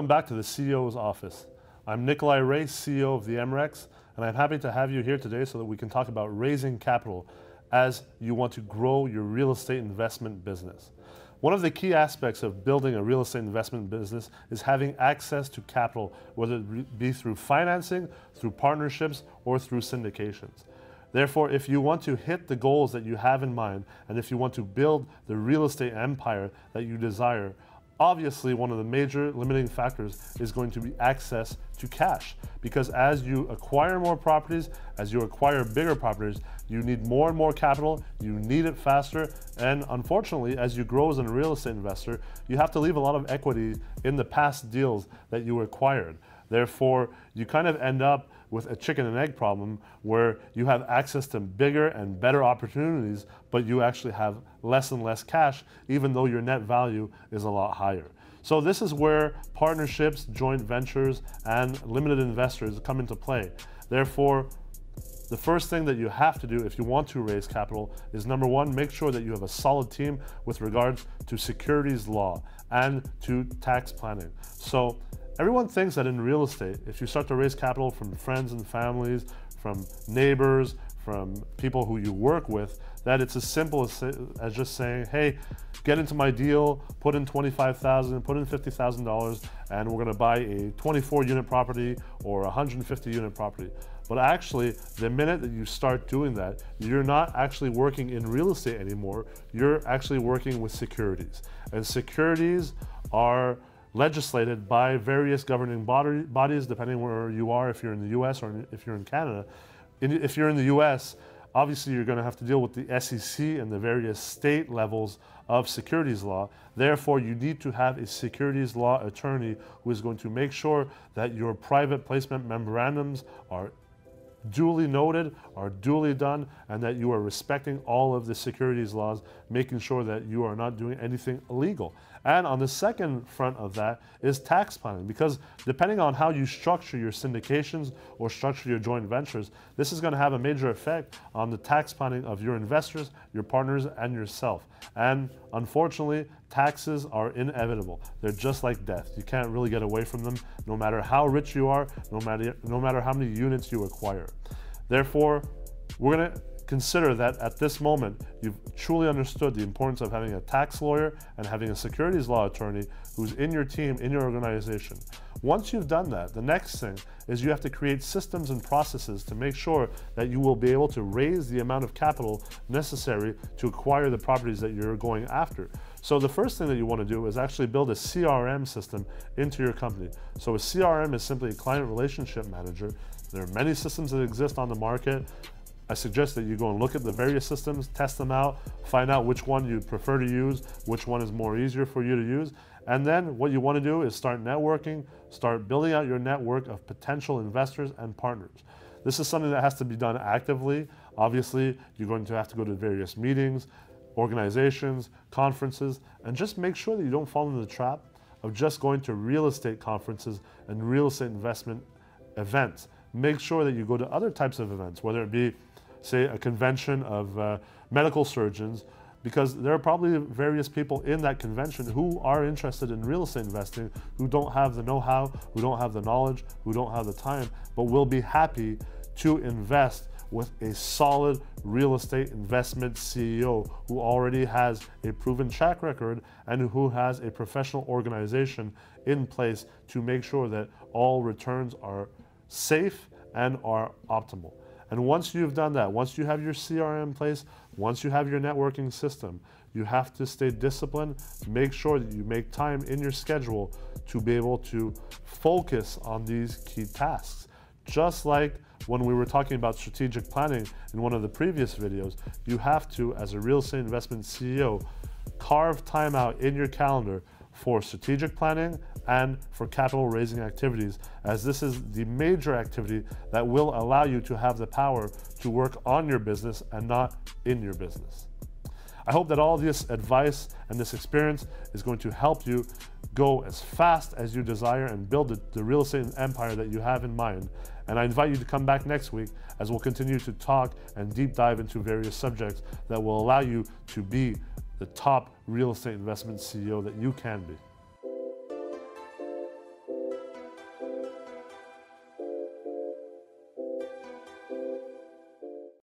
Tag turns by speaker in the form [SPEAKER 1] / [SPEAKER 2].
[SPEAKER 1] back to the CEO's office. I'm Nikolai Ray, CEO of the MREX, and I'm happy to have you here today so that we can talk about raising capital as you want to grow your real estate investment business. One of the key aspects of building a real estate investment business is having access to capital, whether it be through financing, through partnerships, or through syndications. Therefore, if you want to hit the goals that you have in mind, and if you want to build the real estate empire that you desire, Obviously, one of the major limiting factors is going to be access to cash because as you acquire more properties, as you acquire bigger properties, you need more and more capital, you need it faster, and unfortunately, as you grow as a real estate investor, you have to leave a lot of equity in the past deals that you acquired. Therefore, you kind of end up with a chicken and egg problem where you have access to bigger and better opportunities, but you actually have less and less cash, even though your net value is a lot higher. So this is where partnerships, joint ventures, and limited investors come into play. Therefore, the first thing that you have to do if you want to raise capital is number one, make sure that you have a solid team with regards to securities law and to tax planning. So Everyone thinks that in real estate, if you start to raise capital from friends and families, from neighbors, from people who you work with, that it's as simple as, as just saying, hey, get into my deal, put in 25,000, put in $50,000, and we're gonna buy a 24 unit property or a 150 unit property. But actually, the minute that you start doing that, you're not actually working in real estate anymore, you're actually working with securities. And securities are legislated by various governing body, bodies, depending where you are, if you're in the US or if you're in Canada. if you're in the US, obviously you're going to have to deal with the SEC and the various state levels of securities law. Therefore, you need to have a securities law attorney who is going to make sure that your private placement memorandums are duly noted, are duly done, and that you are respecting all of the securities laws, making sure that you are not doing anything illegal. And on the second front of that is tax planning, because depending on how you structure your syndications or structure your joint ventures, this is going to have a major effect on the tax planning of your investors, your partners, and yourself. And unfortunately, taxes are inevitable. They're just like death. You can't really get away from them, no matter how rich you are, no matter, no matter how many units you acquire. Therefore, we're to consider that at this moment, you've truly understood the importance of having a tax lawyer and having a securities law attorney who's in your team, in your organization. Once you've done that, the next thing is you have to create systems and processes to make sure that you will be able to raise the amount of capital necessary to acquire the properties that you're going after. So the first thing that you want to do is actually build a CRM system into your company. So a CRM is simply a client relationship manager. There are many systems that exist on the market. I suggest that you go and look at the various systems, test them out, find out which one you prefer to use, which one is more easier for you to use. And then what you want to do is start networking, start building out your network of potential investors and partners. This is something that has to be done actively. Obviously, you're going to have to go to various meetings, organizations, conferences, and just make sure that you don't fall into the trap of just going to real estate conferences and real estate investment events. Make sure that you go to other types of events, whether it be say, a convention of uh, medical surgeons, because there are probably various people in that convention who are interested in real estate investing, who don't have the know-how, who don't have the knowledge, who don't have the time, but will be happy to invest with a solid real estate investment CEO who already has a proven track record and who has a professional organization in place to make sure that all returns are safe and are optimal. And once you've done that, once you have your CRM in place, once you have your networking system, you have to stay disciplined, make sure that you make time in your schedule to be able to focus on these key tasks. Just like when we were talking about strategic planning in one of the previous videos, you have to, as a real estate investment CEO, carve time out in your calendar for strategic planning and for capital raising activities, as this is the major activity that will allow you to have the power to work on your business and not in your business. I hope that all this advice and this experience is going to help you go as fast as you desire and build the, the, real estate empire that you have in mind. And I invite you to come back next week as we'll continue to talk and deep dive into various subjects that will allow you to be the top real estate investment CEO that you can be.